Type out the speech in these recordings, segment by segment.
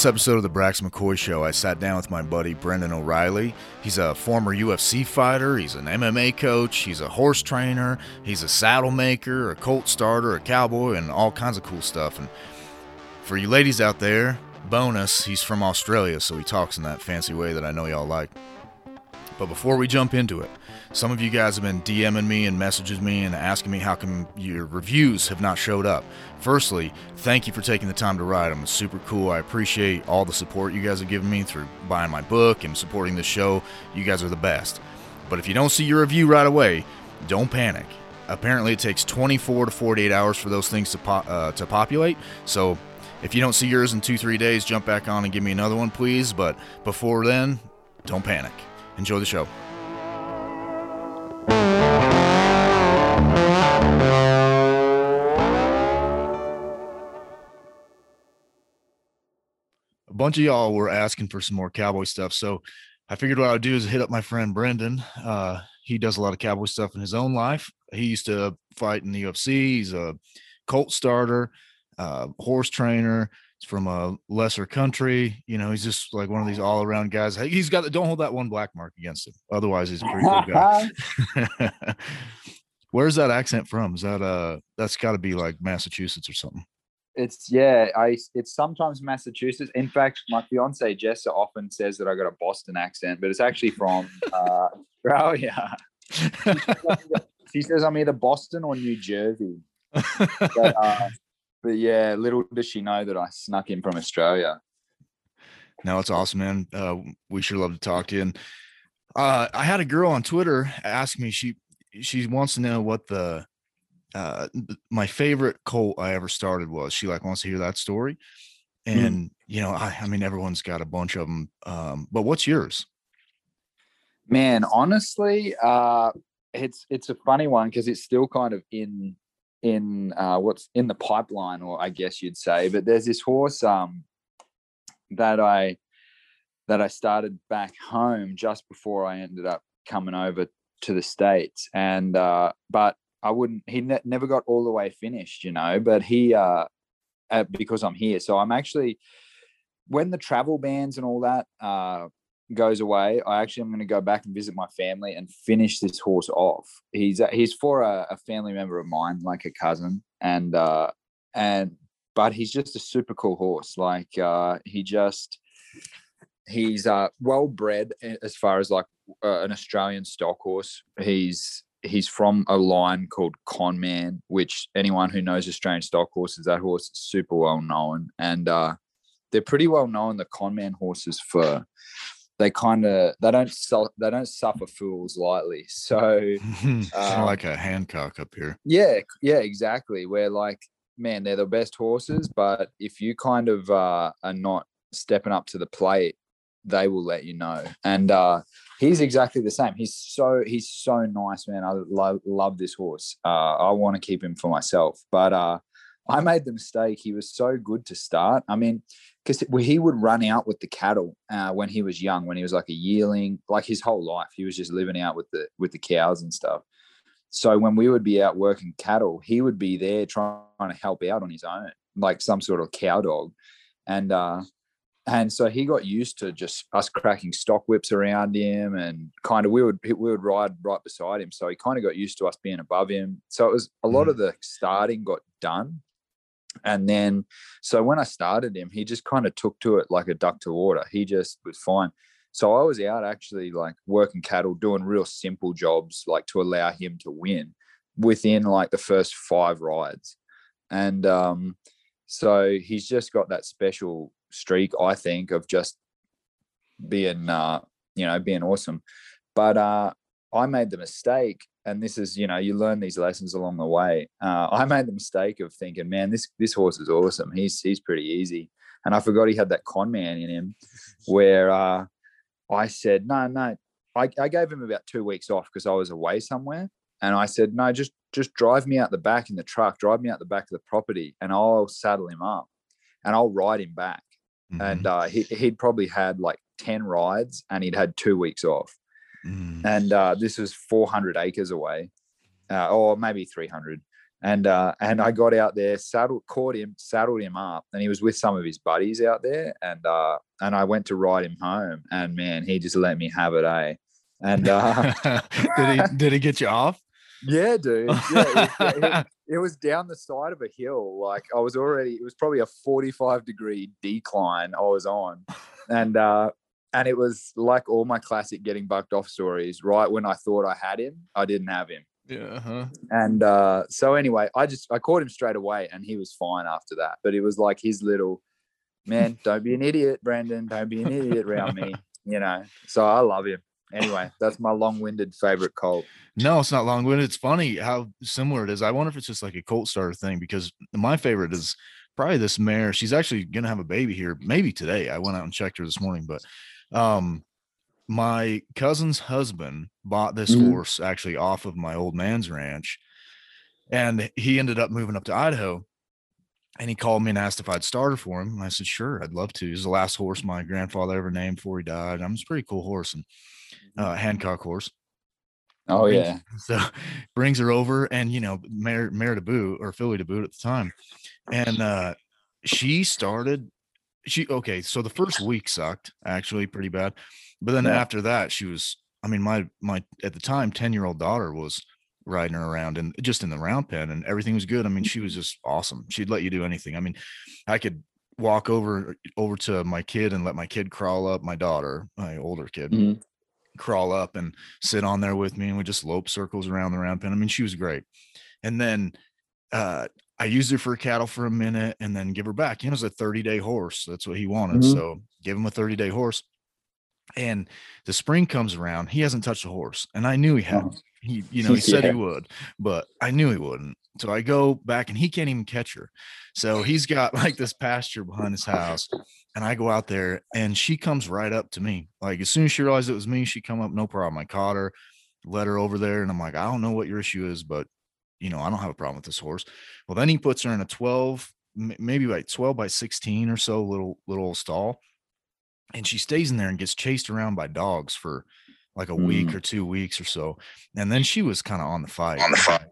This episode of the Brax McCoy Show, I sat down with my buddy Brendan O'Reilly. He's a former UFC fighter, he's an MMA coach, he's a horse trainer, he's a saddle maker, a colt starter, a cowboy, and all kinds of cool stuff. And for you ladies out there, bonus, he's from Australia, so he talks in that fancy way that I know y'all like. But before we jump into it, some of you guys have been DMing me and messages me and asking me how come your reviews have not showed up. Firstly, thank you for taking the time to write them. It's super cool. I appreciate all the support you guys have given me through buying my book and supporting the show. You guys are the best. But if you don't see your review right away, don't panic. Apparently, it takes 24 to 48 hours for those things to, po- uh, to populate. So if you don't see yours in two, three days, jump back on and give me another one, please. But before then, don't panic. Enjoy the show. Bunch of y'all were asking for some more cowboy stuff. So I figured what I would do is hit up my friend Brendan. Uh, he does a lot of cowboy stuff in his own life. He used to fight in the UFC. He's a colt starter, uh, horse trainer. He's from a lesser country. You know, he's just like one of these all around guys. He's got the, don't hold that one black mark against him. Otherwise, he's a pretty cool guy. Where's that accent from? Is that uh that's got to be like Massachusetts or something? It's yeah, I it's sometimes Massachusetts. In fact, my fiance Jessa often says that I got a Boston accent, but it's actually from uh, Australia. she says I'm either Boston or New Jersey. But, uh, but yeah, little does she know that I snuck in from Australia. No, it's awesome, man. Uh, we sure love to talk to you. And uh, I had a girl on Twitter ask me she she wants to know what the uh my favorite colt I ever started was. She like wants to hear that story. Hmm. And mm. you know, I, I mean everyone's got a bunch of them. Um, but what's yours? Man, honestly, uh it's it's a funny one because it's still kind of in in uh what's in the pipeline, or I guess you'd say. But there's this horse um that I that I started back home just before I ended up coming over to the states and uh but I wouldn't. He ne- never got all the way finished, you know. But he, uh, uh, because I'm here, so I'm actually when the travel bans and all that uh, goes away. I actually am going to go back and visit my family and finish this horse off. He's uh, he's for a, a family member of mine, like a cousin, and uh, and but he's just a super cool horse. Like uh, he just he's uh, well bred as far as like uh, an Australian stock horse. He's he's from a line called Conman, which anyone who knows Australian stock horses, that horse is super well known. And uh, they're pretty well known, the Conman horses, for they kind of they don't sell, they don't suffer fools lightly. So of like a Hancock up here. Yeah, yeah, exactly. Where like, man, they're the best horses, but if you kind of uh, are not stepping up to the plate, they will let you know. And uh, he's exactly the same. He's so he's so nice, man. I lo- love this horse. Uh, I want to keep him for myself, but uh, I made the mistake. He was so good to start. I mean, because he would run out with the cattle uh, when he was young, when he was like a yearling, like his whole life, he was just living out with the with the cows and stuff. So when we would be out working cattle, he would be there trying to help out on his own, like some sort of cow dog. And uh, and so he got used to just us cracking stock whips around him and kind of we would we would ride right beside him. So he kind of got used to us being above him. So it was a lot Mm. of the starting got done. And then so when i started him he just kind of took to it like a duck to water. He just was fine. So i was out actually like working cattle doing real simple jobs like to allow him to win within like the first five rides. And um so he's just got that special streak, I think, of just being, uh, you know, being awesome. But uh, I made the mistake, and this is, you know, you learn these lessons along the way. Uh, I made the mistake of thinking, man, this this horse is awesome. He's he's pretty easy, and I forgot he had that Conman in him, where uh, I said, no, no. I, I gave him about two weeks off because I was away somewhere, and I said, no, just just drive me out the back in the truck, drive me out the back of the property, and I'll saddle him up, and I'll ride him back and Mhm. uh, he, he'd probably had like 10 rides and he'd had two weeks off Mm. and uh, this was 400 acres away uh, or maybe 300 and uh, and I got out there, saddled, caught him, saddled him up, and he was with some of his buddies out there, and uh, and I went to ride him home, and man, he just let me have it, eh? And uh, did he did he get you off? Yeah, dude. Yeah, it, it, it, was down the side of a hill. Like I was already, it was probably a forty-five degree decline I was on, and uh, and it was like all my classic getting bucked off stories. Right when I thought I had him, I didn't have him yeah. Uh-huh. And uh, so anyway, I just I caught him straight away, and he was fine after that. But it was like his little man. Don't be an idiot, Brendan. Don't be an idiot around me. You know. So I love him. Anyway, that's my long-winded favorite colt. No, it's not long-winded. It's funny how similar it is. I wonder if it's just like a colt starter thing because my favorite is probably this mare. She's actually gonna have a baby here, maybe today. I went out and checked her this morning, but um my cousin's husband bought this mm-hmm. horse actually off of my old man's ranch and he ended up moving up to Idaho and he called me and asked if I'd start her for him. And I said, sure, I'd love to. He's the last horse my grandfather ever named before he died. I'm a pretty cool horse and. Uh, Hancock horse. Oh brings, yeah. So brings her over and, you know, Mare, Mare to boot or filly to boot at the time. And uh, she started, she, okay. So the first week sucked actually pretty bad. But then yeah. after that, she was, I mean, my, my, at the time, 10 year old daughter was riding her around and just in the round pen and everything was good. I mean, she was just awesome. She'd let you do anything. I mean, I could walk over, over to my kid and let my kid crawl up, my daughter, my older kid. Mm-hmm. Crawl up and sit on there with me, and we just lope circles around the round pen. I mean, she was great. And then uh, I used her for cattle for a minute and then give her back. He was a 30 day horse. That's what he wanted. Mm-hmm. So give him a 30 day horse and the spring comes around he hasn't touched a horse and i knew he had he you know he said yeah. he would but i knew he wouldn't so i go back and he can't even catch her so he's got like this pasture behind his house and i go out there and she comes right up to me like as soon as she realized it was me she come up no problem i caught her led her over there and i'm like i don't know what your issue is but you know i don't have a problem with this horse well then he puts her in a 12 maybe like 12 by 16 or so little little stall and she stays in there and gets chased around by dogs for like a mm. week or two weeks or so. And then she was kind of on the fight. On the fight.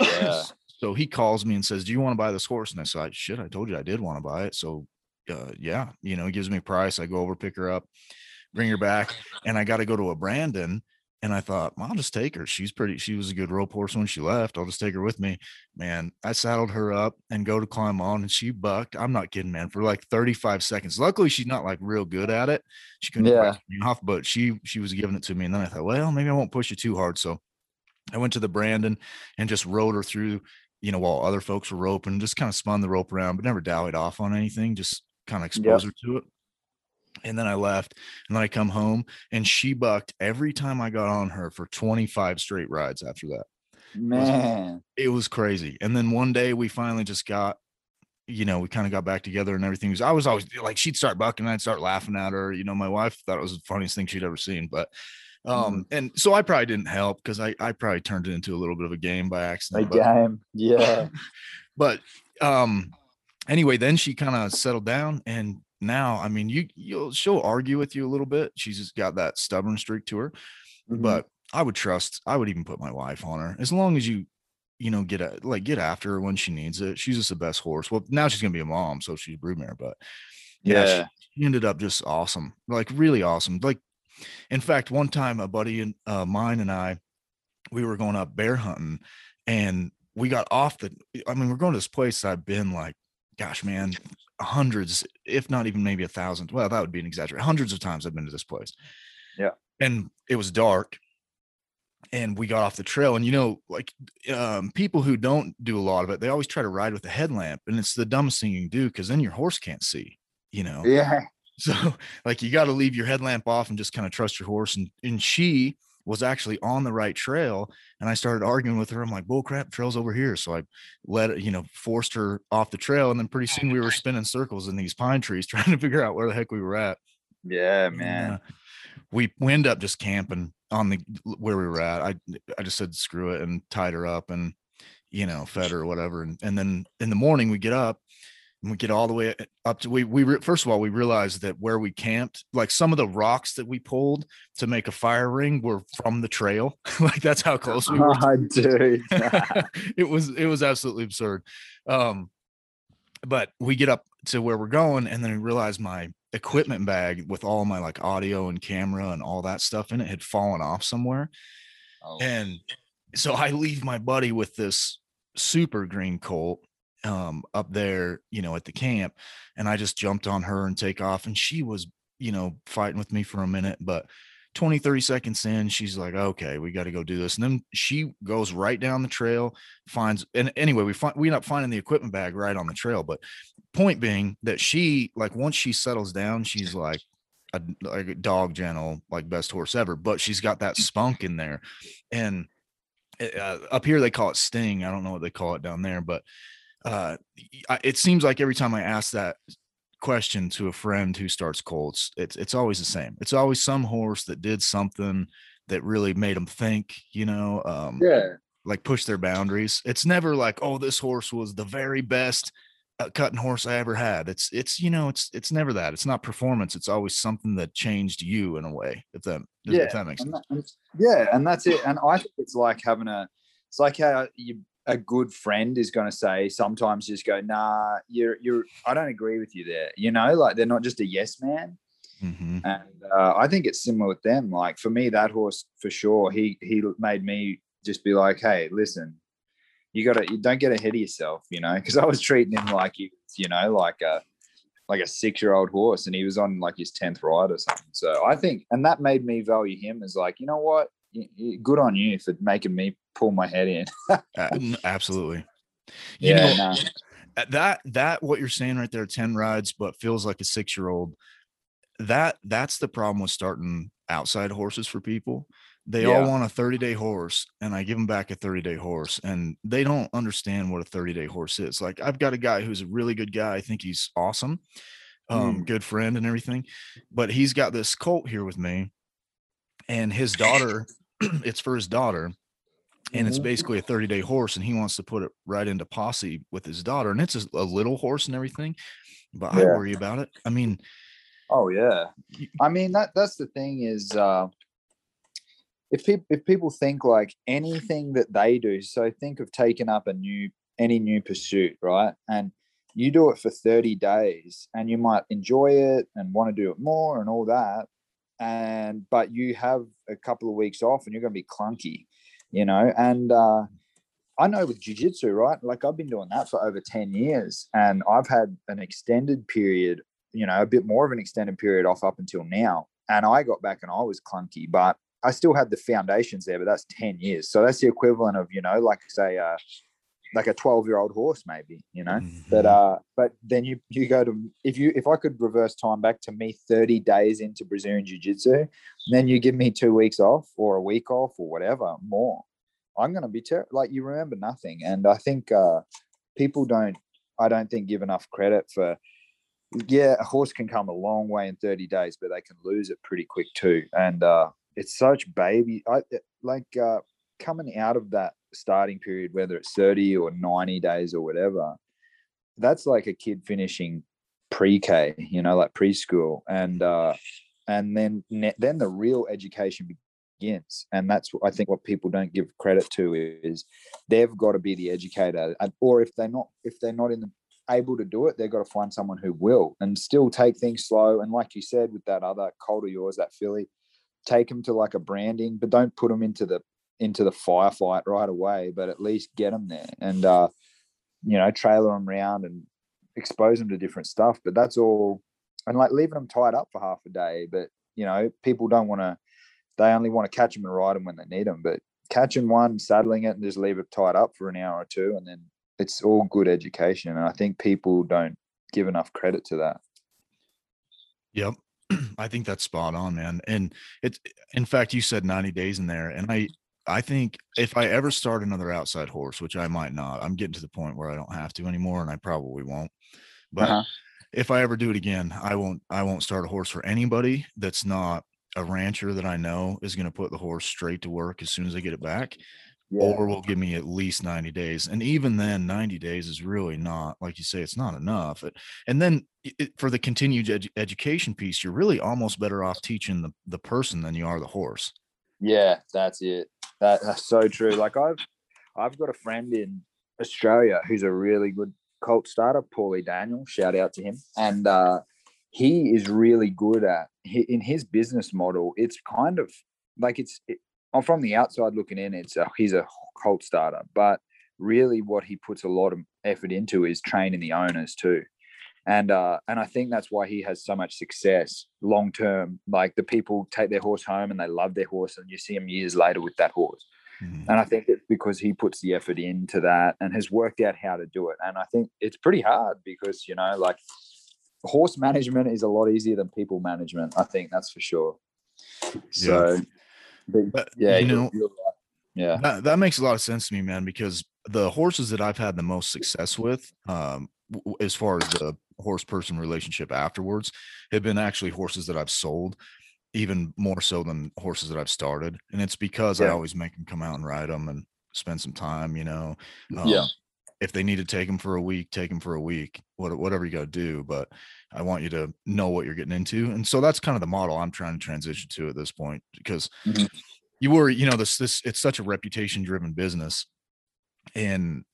Yeah. so he calls me and says, Do you want to buy this horse? And I said, Shit, I told you I did want to buy it. So uh, yeah, you know, he gives me a price. I go over, pick her up, bring her back, and I got to go to a branding and I thought, well, I'll just take her. She's pretty, she was a good rope horse when she left. I'll just take her with me. Man, I saddled her up and go to climb on and she bucked. I'm not kidding, man, for like 35 seconds. Luckily, she's not like real good at it. She couldn't yeah. me off, but she she was giving it to me. And then I thought, well, maybe I won't push you too hard. So I went to the branding and just rode her through, you know, while other folks were roping, just kind of spun the rope around, but never dallied off on anything, just kind of exposed yep. her to it and then I left, and then I come home, and she bucked every time I got on her for 25 straight rides after that. Man, it was, it was crazy. And then one day we finally just got, you know, we kind of got back together and everything. Was, I was always like, she'd start bucking, I'd start laughing at her. You know, my wife thought it was the funniest thing she'd ever seen, but um, mm. and so I probably didn't help because I I probably turned it into a little bit of a game by accident. A but, game, yeah. but um, anyway, then she kind of settled down and now, I mean, you you'll she'll argue with you a little bit. She's just got that stubborn streak to her. Mm-hmm. But I would trust, I would even put my wife on her as long as you, you know, get a, like get after her when she needs it. She's just the best horse. Well, now she's gonna be a mom, so she's a broodmare, but yeah, yeah. She, she, ended up just awesome, like really awesome. Like, in fact, one time a buddy and uh, mine and I, we were going up bear hunting, and we got off the. I mean, we're going to this place I've been like gosh, man, hundreds, if not even maybe a thousand. Well, that would be an exaggeration. Hundreds of times I've been to this place. Yeah. And it was dark and we got off the trail. And, you know, like um, people who don't do a lot of it, they always try to ride with a headlamp. And it's the dumbest thing you can do because then your horse can't see, you know? Yeah. So, like, you got to leave your headlamp off and just kind of trust your horse. And, and she, was actually on the right trail. And I started arguing with her. I'm like, bull crap, trail's over here. So I let you know, forced her off the trail. And then pretty soon we were spinning circles in these pine trees trying to figure out where the heck we were at. Yeah, man. And, uh, we, we end up just camping on the where we were at. I I just said screw it and tied her up and you know, fed her or whatever. And, and then in the morning we get up we get all the way up to we we re, first of all we realized that where we camped, like some of the rocks that we pulled to make a fire ring were from the trail. like that's how close we were. Oh, dude. it was it was absolutely absurd. Um, but we get up to where we're going, and then we realize my equipment bag with all my like audio and camera and all that stuff in it had fallen off somewhere. Oh, And so I leave my buddy with this super green colt um up there, you know, at the camp. And I just jumped on her and take off. And she was, you know, fighting with me for a minute, but 20, 30 seconds in, she's like, okay, we got to go do this. And then she goes right down the trail, finds and anyway, we find we end up finding the equipment bag right on the trail. But point being that she like once she settles down, she's like a like a dog gentle, like best horse ever, but she's got that spunk in there. And uh, up here they call it sting. I don't know what they call it down there, but uh, it seems like every time I ask that question to a friend who starts colts, it's it's always the same. It's always some horse that did something that really made them think, you know, um, yeah. like push their boundaries. It's never like, oh, this horse was the very best uh, cutting horse I ever had. It's it's you know, it's it's never that. It's not performance. It's always something that changed you in a way. If that if Yeah, that makes And sense. that- and- yeah, and that's it. And I think it's like having a, it's like how you a good friend is going to say sometimes just go, nah, you're you're. I don't agree with you there. You know, like they're not just a yes man. hmm And uh, I think it's similar with them. Like for me, that horse for sure, he he made me just be like, hey, listen, you got to you don't get ahead of yourself, you know, because I was treating him like he was, you know, like a like a six year old horse, and he was on like his tenth ride or something. So I think, and that made me value him as like, you know what, good on you for making me pull my head in. absolutely. You yeah, know, no, uh, that that what you're saying right there 10 rides but feels like a six year old that that's the problem with starting outside horses for people they all want a 30 day horse and i give them back a 30 day horse and they don't understand what a 30 day horse is like i've got a guy who's a really good guy i think he's awesome um Mm. good friend and everything but he's got this colt here with me and his daughter it's for his daughter and it's Mhm. basically a 30 day horse and he wants to put it right into posse with his daughter and it's a, a little horse and everything but i worry about it i mean Oh yeah. i mean that that's the thing is uh if people if people think like anything that they do, so think of taking up a new any new pursuit, right? And you do it for 30 days and you might enjoy it and want to do it more and all that. And but you have a couple of weeks off and you're gonna be clunky, you know, and uh I know with jiu-jitsu, right? Like I've been doing that for over 10 years and I've had an extended period you know, a bit more of an extended period off up until now. And I got back and I was clunky, but I still had the foundations there, but that's 10 years. So that's the equivalent of, you know, like say, uh, like a 12 year old horse, maybe, you know, but, mhm, uh, but then you, you go to, if you, if I could reverse time back to me 30 days into Brazilian jiu jitsu, then you give me two weeks off or a week off or whatever more, I'm going to be ter- like, you remember nothing. And I think, uh, people don't, I don't think give enough credit for, yeah, a horse can come a long way in 30 days, but they can lose it pretty quick too. And uh, it's such baby, I like uh, coming out of that starting period, whether it's 30 or 90 days or whatever, that's like a kid finishing pre-K, you know, like preschool, and uh, and then then the real education begins, and that's what I think what people don't give credit to is they've got to be the educator, or if they're not, if they're not in the able to do it, they've got to find someone who will and still take things slow. And like you said, with that other colt of yours, that filly, take them to like a branding, but don't put them into the into the firefight right away. But at least get them there and uh, you know trailer them around and expose them to different stuff. But that's all. And like leaving them tied up for half a day. But you know people don't want to. They only want to catch them and ride them when they need them. But catching one, saddling it, and just leave it tied up for an hour or two, and then it's all good education. And I think people don't give enough credit to that. yep i think that's spot on man and it's in fact you said 90 days in there and i i think if i ever start another outside horse which i might not i'm getting to the point where i don't have to anymore and i probably won't but Uh-huh. if I ever do it again, I won't I won't start a horse for anybody that's not a rancher that I know is going to put the horse straight to work as soon as I get it back yeah. or will give me at least 90 days. And even then, 90 days is really not, like you say, it's not enough. And then it, for the continued ed- education piece, you're really almost better off teaching the, the person than you are the horse. Yeah, that's it. That, that's so true. Like I've, I've got a friend in Australia who's a really good colt starter, Paulie Daniel. Shout out to him. And uh, he is really good at in his business model. It's kind of like it's it, from the outside looking in. It's a, he's a colt starter, but really what he puts a lot of effort into is training the owners too. And uh, and I think that's why he has so much success long term. Like the people take their horse home and they love their horse, and you see them years later with that horse. Mm. And I think it's because he puts the effort into that and has worked out how to do it. And I think it's pretty hard because, you know, like horse management is a lot easier than people management. I think that's for sure. So, yeah, but, yeah, you know, yeah, that, that makes a lot of sense to me, man, because the horses that I've had the most success with, um, as far as the horse person relationship afterwards, have been actually horses that I've sold even more so than horses that I've started. And it's because yeah. I always make them come out and ride them and spend some time, you know. Um, yeah. If they need to take them for a week, take them for a week, whatever you got to do. But I want you to know what you're getting into. And so that's kind of the model I'm trying to transition to at this point because mm-hmm. you were, you know, this, this, it's such a reputation driven business. And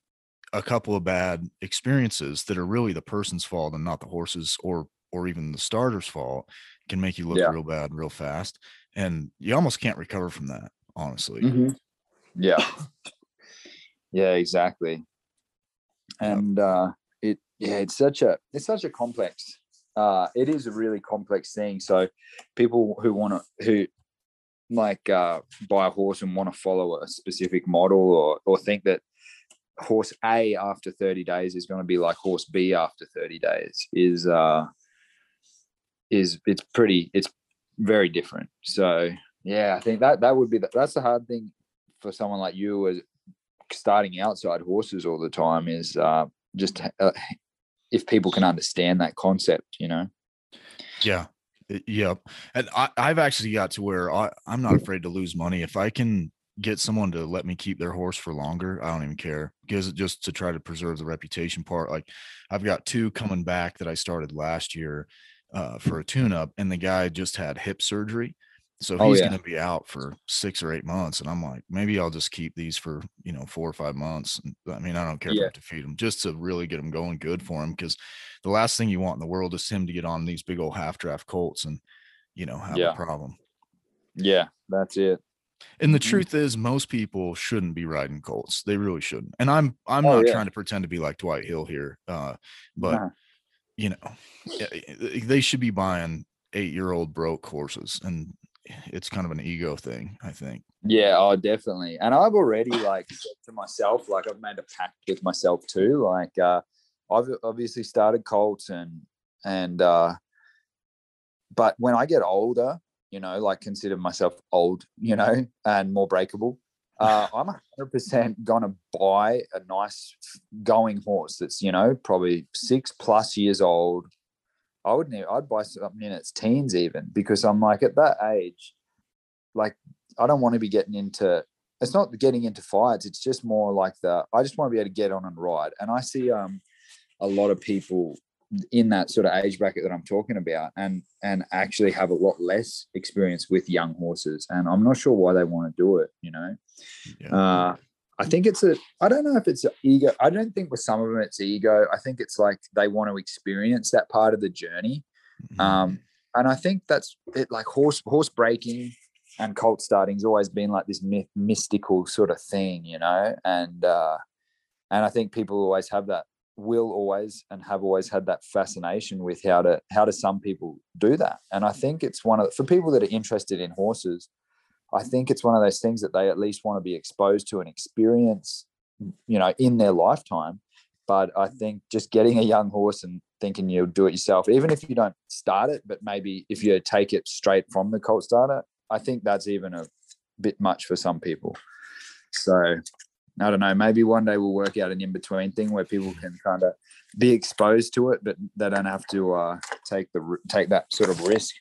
a couple of bad experiences that are really the person's fault and not the horses or or even the starter's fault can make you look yeah. real bad real fast and you almost can't recover from that honestly mm-hmm. yeah yeah exactly and uh it yeah it's such a it's such a complex uh it is a really complex thing so people who want to who like uh buy a horse and want to follow a specific model or or think that horse A after 30 days is going to be like horse B after 30 days is uh is it's pretty it's very different. So yeah i think that that would be the, that's the hard thing for someone like you as starting outside horses all the time is uh, just uh, if people can understand that concept you know? Yeah. Yep. And I, i've actually got to where I, i'm not afraid to lose money. If i can get someone to let me keep their horse for longer i don't even care because just to try to preserve the reputation part like i've got two coming back that i started last year uh, for a tune-up, and the guy just had hip surgery, so oh, he's yeah. going to be out for six or eight months. And I'm like, maybe I'll just keep these for you know four or five months. I mean, I don't care yeah. to feed them, just to really get them going good for him, because the last thing you want in the world is him to get on these big old half draft colts and you know have yeah. a problem. Yeah, that's it. And the mm-hmm. truth is, most people shouldn't be riding colts. They really shouldn't. And I'm I'm oh, not yeah. trying to pretend to be like Dwight Hill here, uh, but. Nah you know, they should be buying eight year old broke horses. And it's kind of an ego thing, I think. Yeah, oh, definitely. And I've already like said to myself, like I've made a pact with myself too. Like uh, I've obviously started Colts and and uh, but when I get older, you know, like consider myself old, you know, and more breakable uh, I'm 100% going to buy a nice going horse that's, you know, probably six plus years old. I would I'd buy something in its teens even because I'm like at that age, like I don't want to be getting into it's not getting into fights, it's just more like the I just want to be able to get on and ride. And I see um a lot of people in that sort of age bracket that I'm talking about and and actually have a lot less experience with young horses. And I'm not sure why they want to do it you know? Yeah. uh, I think it's a I don't know if it's ego I don't think with some of them it's ego. I think it's like they want to experience that part of the journey. Mm-hmm. um, and I think that's it like horse horse breaking and colt starting's always been like this myth, mystical sort of thing you know? And uh and I think people always have that will always and have always had that fascination with how to how do some people do that? And i think it's one of for people that are interested in horses i think it's one of those things that they at least want to be exposed to and experience you know in their lifetime. But i think just getting a young horse and thinking you'll do it yourself even if you don't start it but maybe if you take it straight from the colt starter i think that's even a bit much for some people. So I don't know, maybe one day we'll work out an in between thing where people can kind of be exposed to it, but they don't have to uh, take the take that sort of risk.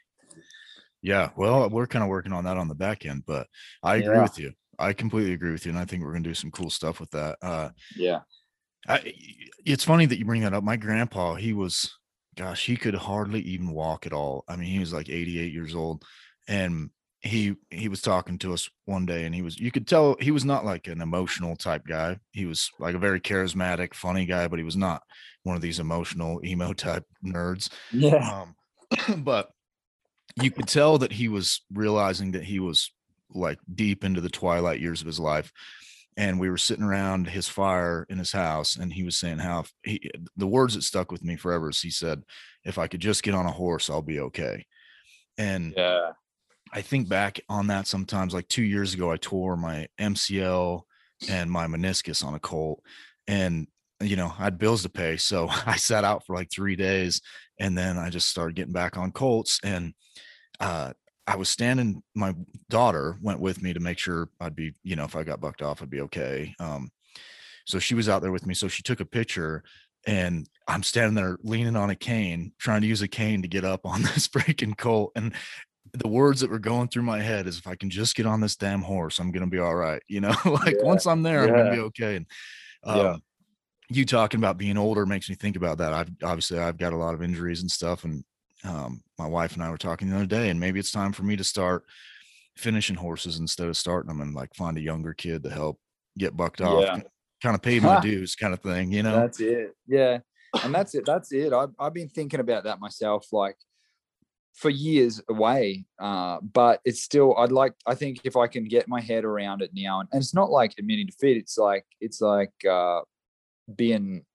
Yeah, well, we're kind of working on that on the back end, but I agree yeah. with you. I completely agree with you, and I think we're gonna do some cool stuff with that. Uh, Yeah. I, it's funny that you bring that up. My grandpa, he was, gosh, he could hardly even walk at all. I mean, he was like 88 years old, and he he was talking to us one day, and he was, you could tell he was not like an emotional type guy. He was like a very charismatic, funny guy, but he was not one of these emotional emo type nerds. Yeah. Um, but you could tell that he was realizing that he was like deep into the twilight years of his life and we were sitting around his fire in his house and he was saying how he the words that stuck with me forever is he said if i could just get on a horse i'll be okay and Yeah. I think back on that sometimes like two years ago i tore my mcl and my meniscus on a colt and you know i had bills to pay so i sat out for like three days and then i just started getting back on colts and uh I was standing, my daughter went with me to make sure I'd be, you know, if I got bucked off, I'd be okay. Um, so she was out there with me. So she took a picture and I'm standing there leaning on a cane, trying to use a cane to get up on this freaking colt. And the words that were going through my head is if I can just get on this damn horse, I'm gonna be all right. You know, like Yeah, once I'm there, I'm gonna be okay. And um, Yeah. you talking about being older makes me think about that. I've obviously I've got a lot of injuries and stuff, and um, my wife and I were talking the other day, and maybe it's time for me to start finishing horses instead of starting them, and like find a younger kid to help get bucked off, Yeah. kind of pay my dues, kind of thing, you know? That's it. Yeah. And that's it. That's it. I've, I've been thinking about that myself, like for years away. Uh, but it's still, I'd like, I think if I can get my head around it now, and, and it's not like admitting defeat, it's like, it's like uh, being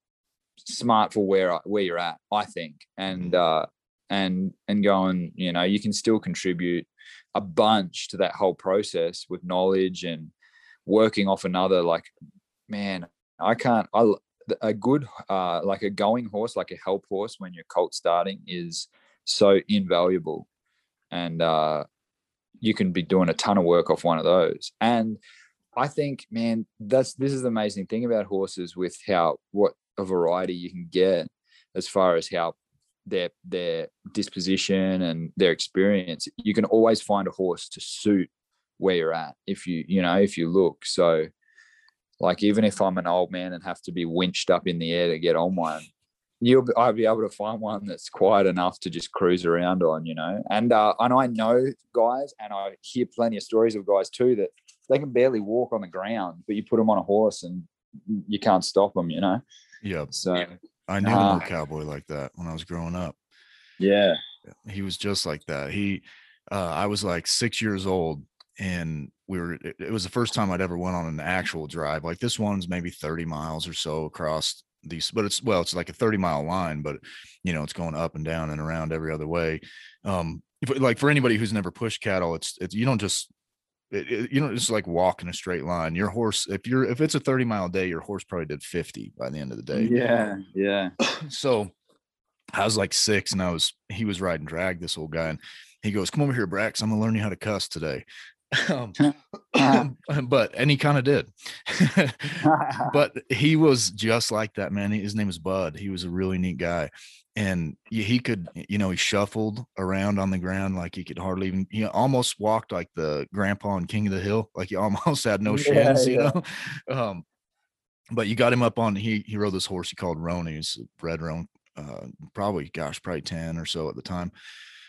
smart for where, where you're at, I think. And, uh, and, and going, you know, you can still contribute a bunch to that whole process with knowledge and working off another, like, man, I can't, I, a good uh like a going horse like a help horse when you're colt starting is so invaluable. And uh you can be doing a ton of work off one of those. And i think man that's this is the amazing thing about horses with how what a variety you can get as far as how their their disposition and their experience. You can always find a horse to suit where you're at if you you know if you look. So like even if I'm an old man and have to be winched up in the air to get on one, you'll be, I'll be able to find one that's quiet enough to just cruise around on, you know. And uh, and I know guys, and I hear plenty of stories of guys too that they can barely walk on the ground, but you put them on a horse and you can't stop them, you know. Yeah, So I knew an old cowboy like that when I was growing up. yeah, he was just like that. He, uh, I was like six years old, and we were. It, it was the first time I'd ever went on an actual drive. Like this one's maybe thirty miles or so across these, but it's well, it's like a thirty mile line, but you know, it's going up and down and around every other way. Um, if, like for anybody who's never pushed cattle, it's it's you don't just. It, it- you don't just like walk in a straight line. Your horse, if you're if it's a 30 mile day, your horse probably did 50 by the end of the day yeah, yeah, so I was like six and I was he was riding drag, this old guy, and he goes, Come over here, Brax. I'm gonna learn you how to cuss today. Um, but and he kind of did. but he was just like that, man. His name is Bud. He was a really neat guy. And he he could, you know, he shuffled around on the ground like he could hardly even, he almost walked like the grandpa and king of the hill, like he almost had no Yeah, shins, you know. Um, but you got him up on he he rode this horse he called a red roan, uh, probably gosh, probably 10 or so at the time.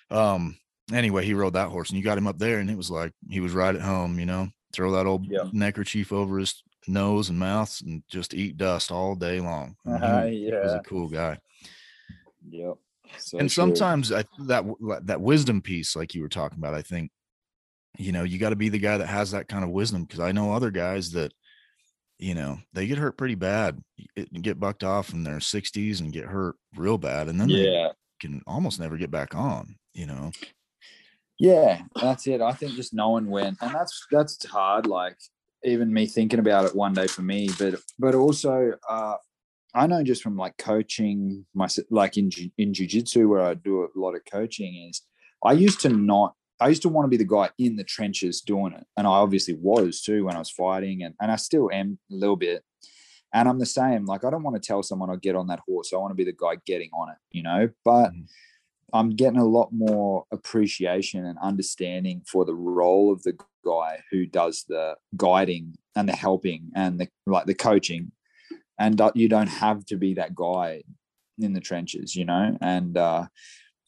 Um, anyway, he rode that horse and you got him up there, and it was like he was right at home, you know, throw that old Yeah. neckerchief over his nose and mouth and just eat dust all day long. Mean, he Uh, was- he was a cool guy. yep. So and true. sometimes I, that that wisdom piece, like you were talking about, I think, you know, you got to be the guy that has that kind of wisdom because I know other guys that, you know, they get hurt pretty bad, it- get bucked off in their 60s and get hurt real bad, and then they can almost never get back on. You know, Yeah, that's it. I think just knowing when, and that's that's hard. Like even me thinking about it one day for me, but but also uh, I know just from like coaching my like in in jujitsu where I do a lot of coaching is I used to not. I used to want to be the guy in the trenches doing it, and I obviously was too when I was fighting, and and I still am a little bit. And I'm the same. Like I don't want to tell someone I'll get on that horse. I want to be the guy getting on it, you know. But Mhm. I'm getting a lot more appreciation and understanding for the role of the guy who does the guiding and the helping and the like the coaching, and you don't have to be that guy in the trenches, you know. And uh,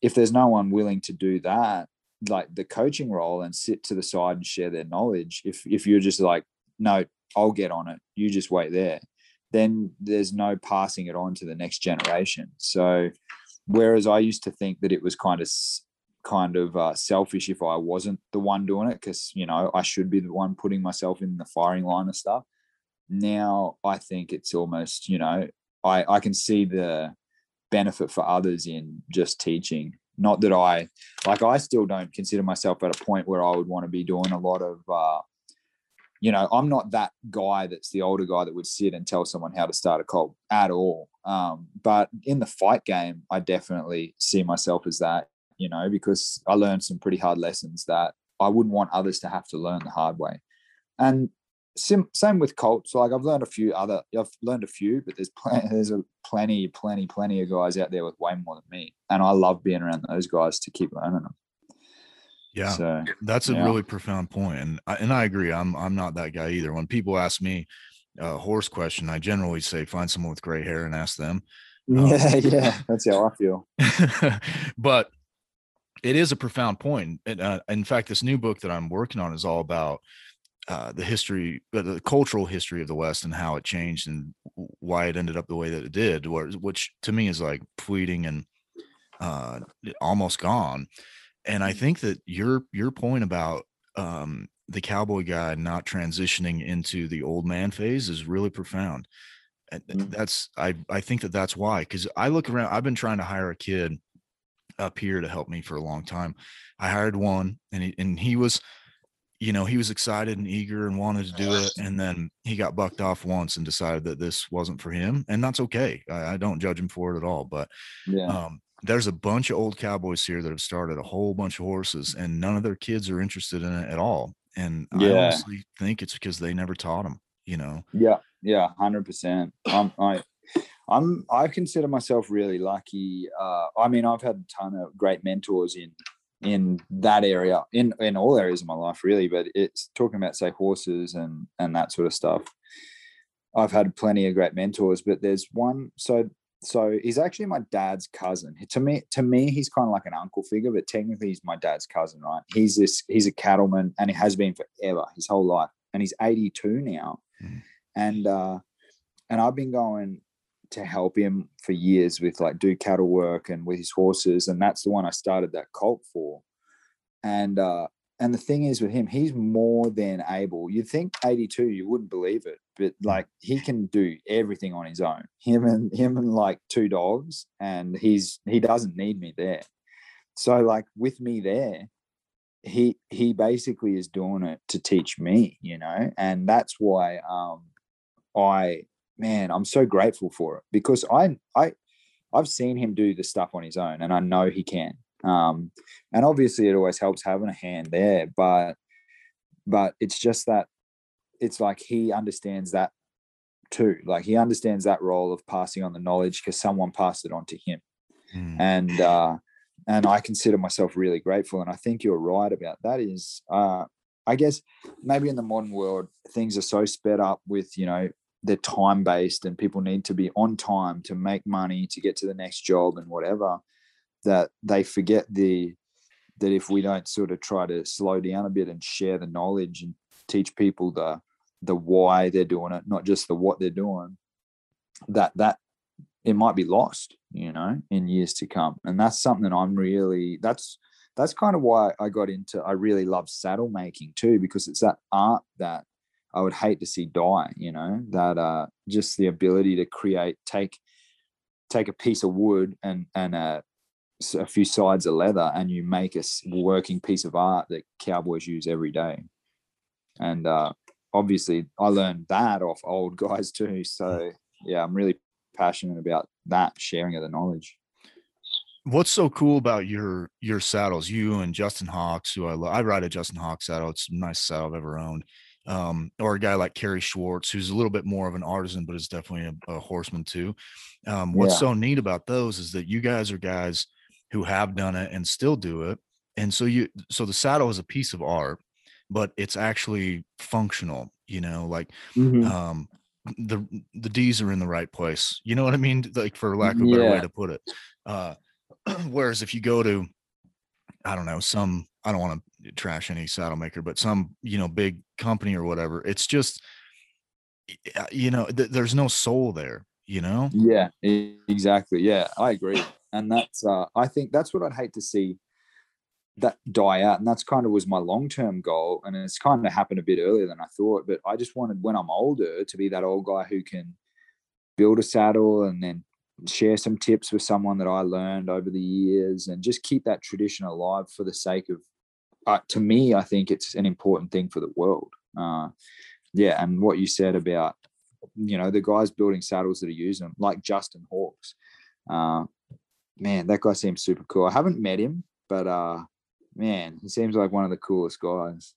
if there's no one willing to do that, like the coaching role and sit to the side and share their knowledge, if if you're just like, no, I'll get on it, you just wait there, then there's no passing it on to the next generation. So Whereas I used to think that it was kind of kind of uh, selfish if I wasn't the one doing it because you know I should be the one putting myself in the firing line of stuff. Now I think it's almost you know I I can see the benefit for others in just teaching. Not that I like I still don't consider myself at a point where I would want to be doing a lot of uh, you know, I'm not that guy that's the older guy that would sit and tell someone how to start a colt at all. Um, but in the fight game, I definitely see myself as that, you know, because I learned some pretty hard lessons that I wouldn't want others to have to learn the hard way. And sim- same with Colts. Like I've learned a few other, I've learned a few, but there's plenty, there's a plenty, plenty, plenty of guys out there with way more than me, and I love being around those guys to keep learning them. Yeah, so, that's a yeah. really profound point, and I, and I agree. I'm I'm not that guy either. When people ask me a horse question, I generally say find someone with gray hair and ask them. Um, yeah, yeah, that's how I feel. but it is a profound point. And, uh, in fact, this new book that I'm working on is all about uh, the history, uh, the cultural history of the West and how it changed and why it ended up the way that it did, which to me is like fleeting and uh, almost gone and I think that your your point about um, the cowboy guy not transitioning into the old man phase is really profound. And mm-hmm. that's I I think that that's why because I look around. I've been trying to hire a kid up here to help me for a long time. I hired one, and he and he was, you know, he was excited and eager and wanted to do it, and then he got bucked off once and decided that this wasn't for him, and that's okay. I, I don't judge him for it at all, but yeah. um, there's a bunch of old cowboys here that have started a whole bunch of horses and none of their kids are interested in it at all and yeah. i honestly think it's because they never taught them you know yeah yeah 100% i'm i i'm i consider myself really lucky uh i mean i've had a ton of great mentors in in that area in in all areas of my life really but it's talking about say horses and and that sort of stuff i've had plenty of great mentors but there's one so so he's actually my dad's cousin. To me, to me, he's kind of like an uncle figure, but technically he's my dad's cousin, right? He's this, he's a cattleman, and he has been forever, his whole life, and he's 82 now, mm. and uh, and I've been going to help him for years with like do cattle work and with his horses, and that's the one I started that colt for, and uh, and the thing is with him, he's more than able. You'd think 82, you wouldn't believe it, but mm. like he can do everything on his own. Him and him and like two dogs, and he's he doesn't need me there. So like with me there, he he basically is doing it to teach me, you know, and that's why um I man, I'm so grateful for it because I I I've seen him do the stuff on his own and I know he can. Um, and obviously, it always helps having a hand there, but but it's just that it's like he understands that too. Like he understands that role of passing on the knowledge because someone passed it on to him, mm. and uh, and I consider myself really grateful. And I think you're right about that. Is uh, I guess maybe in the modern world things are so sped up with you know they're time based and people need to be on time to make money to get to the next job and whatever that they forget the that if we don't sort of try to slow down a bit and share the knowledge and teach people the the why they're doing it, not just the what they're doing, that that it might be lost, you know, in years to come. And that's something that I'm really that's that's kind of why I got into I really love saddle making too, because it's that art that I would hate to see die, you know, that uh just the ability to create, take take a piece of wood and and uh a few sides of leather and you make a working piece of art that cowboys use every day. And uh, obviously, I learned that off old guys too. So yeah, I'm really passionate about that sharing of the knowledge. What's so cool about your your saddles? You and Justin Hawks, who I love. I ride a Justin Hawks saddle. It's the nicest saddle I've ever owned. Um, or a guy like Cary Schwartz, who's a little bit more of an artisan, but is definitely a, a horseman too. Um, what's yeah. so neat about those is that you guys are guys who have done it and still do it. And so you so the saddle is a piece of art, but it's actually functional, you know, like Mhm. um the the D's are in the right place. You know what I mean? Like for lack of a better way to put it. Uh whereas if you go to I don't know, some I don't want to trash any saddle maker, but some, you know, big company or whatever, it's just you know, th- there's no soul there, you know? Yeah, exactly. Yeah, I agree. And that's uh I think that's what I'd hate to see that die out. And that's kind of was my long-term goal. And it's kind of happened a bit earlier than I thought. But I just wanted when I'm older to be that old guy who can build a saddle and then share some tips with someone that I learned over the years and just keep that tradition alive for the sake of uh, to me, I think it's an important thing for the world. Uh, yeah, and what you said about you know the guys building saddles that are using them, like Justin Hawks. Uh, man, that guy seems super cool. I haven't met him, but uh, man, he seems like one of the coolest guys.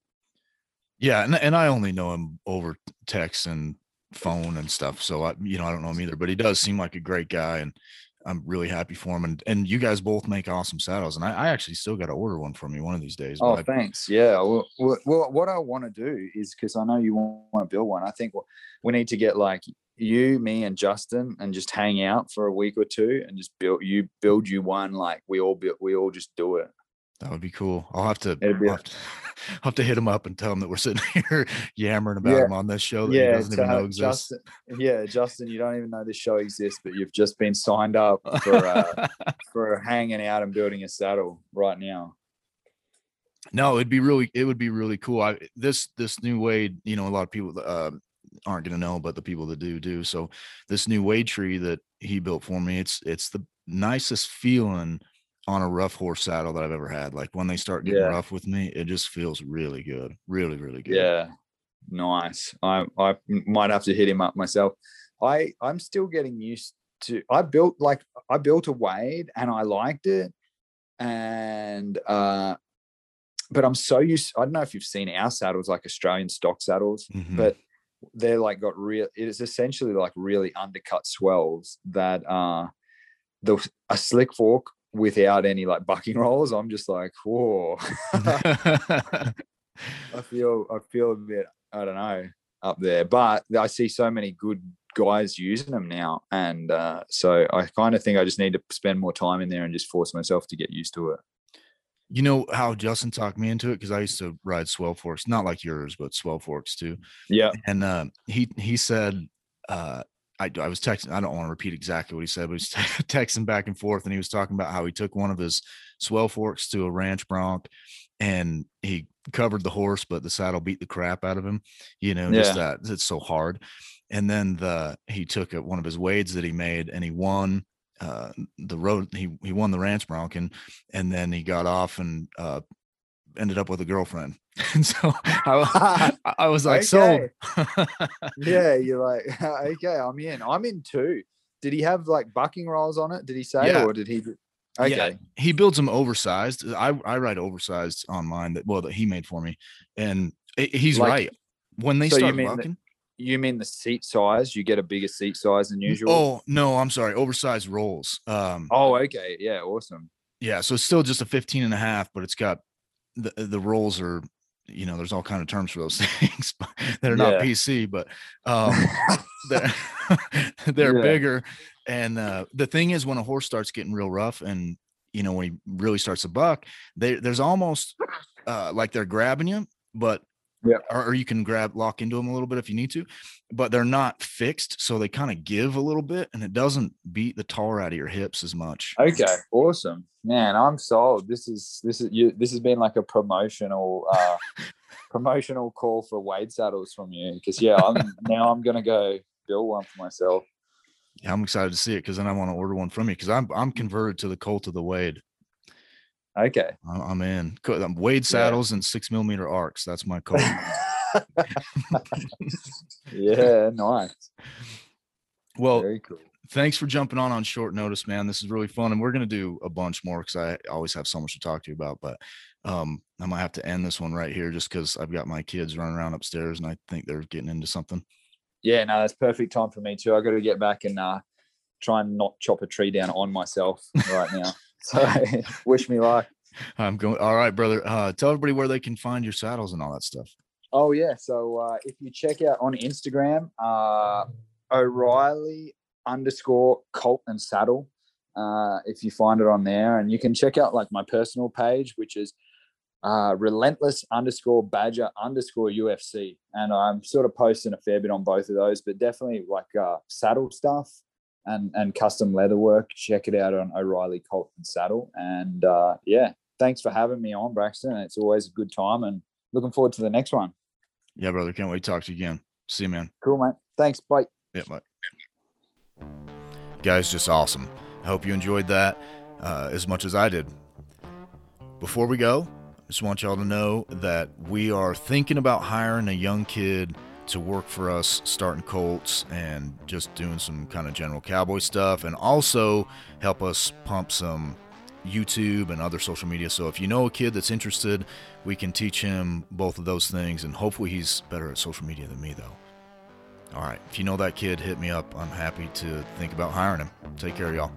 Yeah, and and I only know him over text and phone and stuff. So I, you know, I don't know him either, but he does seem like a great guy, and I'm really happy for him. And and you guys both make awesome saddles, and I, I actually still got to order one for me one of these days. Oh, but I- thanks. Yeah. Well, well, what I want to do is because I know you want to build one. I think we need to get like you, me, and Justin, and just hang out for a week or two, and just build you build you one. Like we all build, we all just do it. that would be cool. I'll have to, I'll have to, I'll have to hit him up and tell him that we're sitting here yammering about Yeah. him on this show that he yeah, doesn't to even know exists. Justin. Yeah, Justin, you don't even know this show exists, but you've just been signed up for uh, for hanging out and building a saddle right now. no, it'd be really, it would be really cool. I this this new way, you know, a lot of people uh, aren't gonna know, but the people that do do. So this new Wade tree that he built for me, it's it's the nicest feeling on a rough horse saddle that I've ever had. Like when they start getting Yeah. rough with me, it just feels really good, really, really good. Yeah, nice. I I might have to hit him up myself. I I'm still getting used to. I built like I built a Wade and I liked it, and uh, but I'm so used. I don't know if you've seen our saddles, like Australian stock saddles, Mhm. but they're like got real. It is essentially like really undercut swells that uh the a slick fork without any like bucking rolls. I'm just like whoa. I feel I feel a bit I don't know up there, but I see so many good guys using them now, and uh, so I kind of think I just need to spend more time in there and just force myself to get used to it. You know how Justin talked me into it because I used to ride swell forks, not like yours, but swell forks too. Yeah, And uh, he he said, uh, I I was texting. I don't want to repeat exactly what he said, but he was texting back and forth, and he was talking about how he took one of his swell forks to a ranch bronc, and he covered the horse, but the saddle beat the crap out of him. You know, just that it's so hard. And then the he took a, one of his wades that he made, and he won uh the road he he won the ranch bronc and then he got off and uh ended up with a girlfriend and so i, I was like Okay. so yeah. You're like okay, I'm in. I'm in too. Did he have like bucking rolls on it? Did he say, Yeah. or did he? Okay. he builds them oversized i i ride oversized on mine that well that he made for me and i- he's Like- right when they so start bucking You mean the seat size? You get a bigger seat size than usual. oh no i'm sorry oversized rolls um Oh, okay. Yeah, awesome. yeah so it's still just a 15 and a half but it's got the the rolls are you know there's all kind of terms for those things but they're not pc but um they're they're Yeah. bigger and uh the thing is when a horse starts getting real rough and you know when he really starts to buck they there's almost uh like they're grabbing you but Yeah. or, or you can grab lock into them a little bit if you need to but they're not fixed so they kind of give a little bit and it doesn't beat the tar out of your hips as much Okay, awesome, man. I'm sold. This is this is you. This has been like a promotional uh promotional call for Wade saddles from you because yeah, I'm now I'm gonna go build one for myself. Yeah, I'm excited to see it because then I want to order one from you because I'm I'm converted to the cult of the Wade. Okay. I'm in Co- um, Wade Yeah. saddles and six millimeter arcs. That's my Colt. yeah, nice. well, Very cool. thanks for jumping on on short notice, man. This is really fun, and we're gonna do a bunch more because I always have so much to talk to you about. But um, I might have to end this one right here just because I've got my kids running around upstairs and I think they're getting into something. Yeah, no, that's perfect time for me too. I got to get back and uh try and not chop a tree down on myself right now. So wish me luck. I'm going. All right, brother. Uh, tell everybody where they can find your saddles and all that stuff. Oh yeah. So uh, if you check out on Instagram, uh, O'Reilly underscore Colt and Saddle. Uh, if you find it on there, and you can check out like my personal page, which is uh, relentless underscore badger underscore UFC. And I'm sort of posting a fair bit on both of those, but definitely like uh, saddle stuff and, and custom leather work. Check it out on O'Reilly Colt and Saddle. And uh, yeah, thanks for having me on, Braxton. It's always a good time and looking forward to the next one. Yeah, brother. Can't wait to talk to you again. See you, man. Cool, man. Thanks. Bye. Yeah, bye. Guys, just awesome. I hope you enjoyed that uh, as much as I did. Before we go, just want y'all to know that we are thinking about hiring a young kid to work for us starting colts and just doing some kind of general cowboy stuff and also help us pump some YouTube and other social media. So if you know a kid that's interested, we can teach him both of those things and hopefully he's better at social media than me though. All right, if you know that kid, hit me up. I'm happy to think about hiring him. Take care, y'all.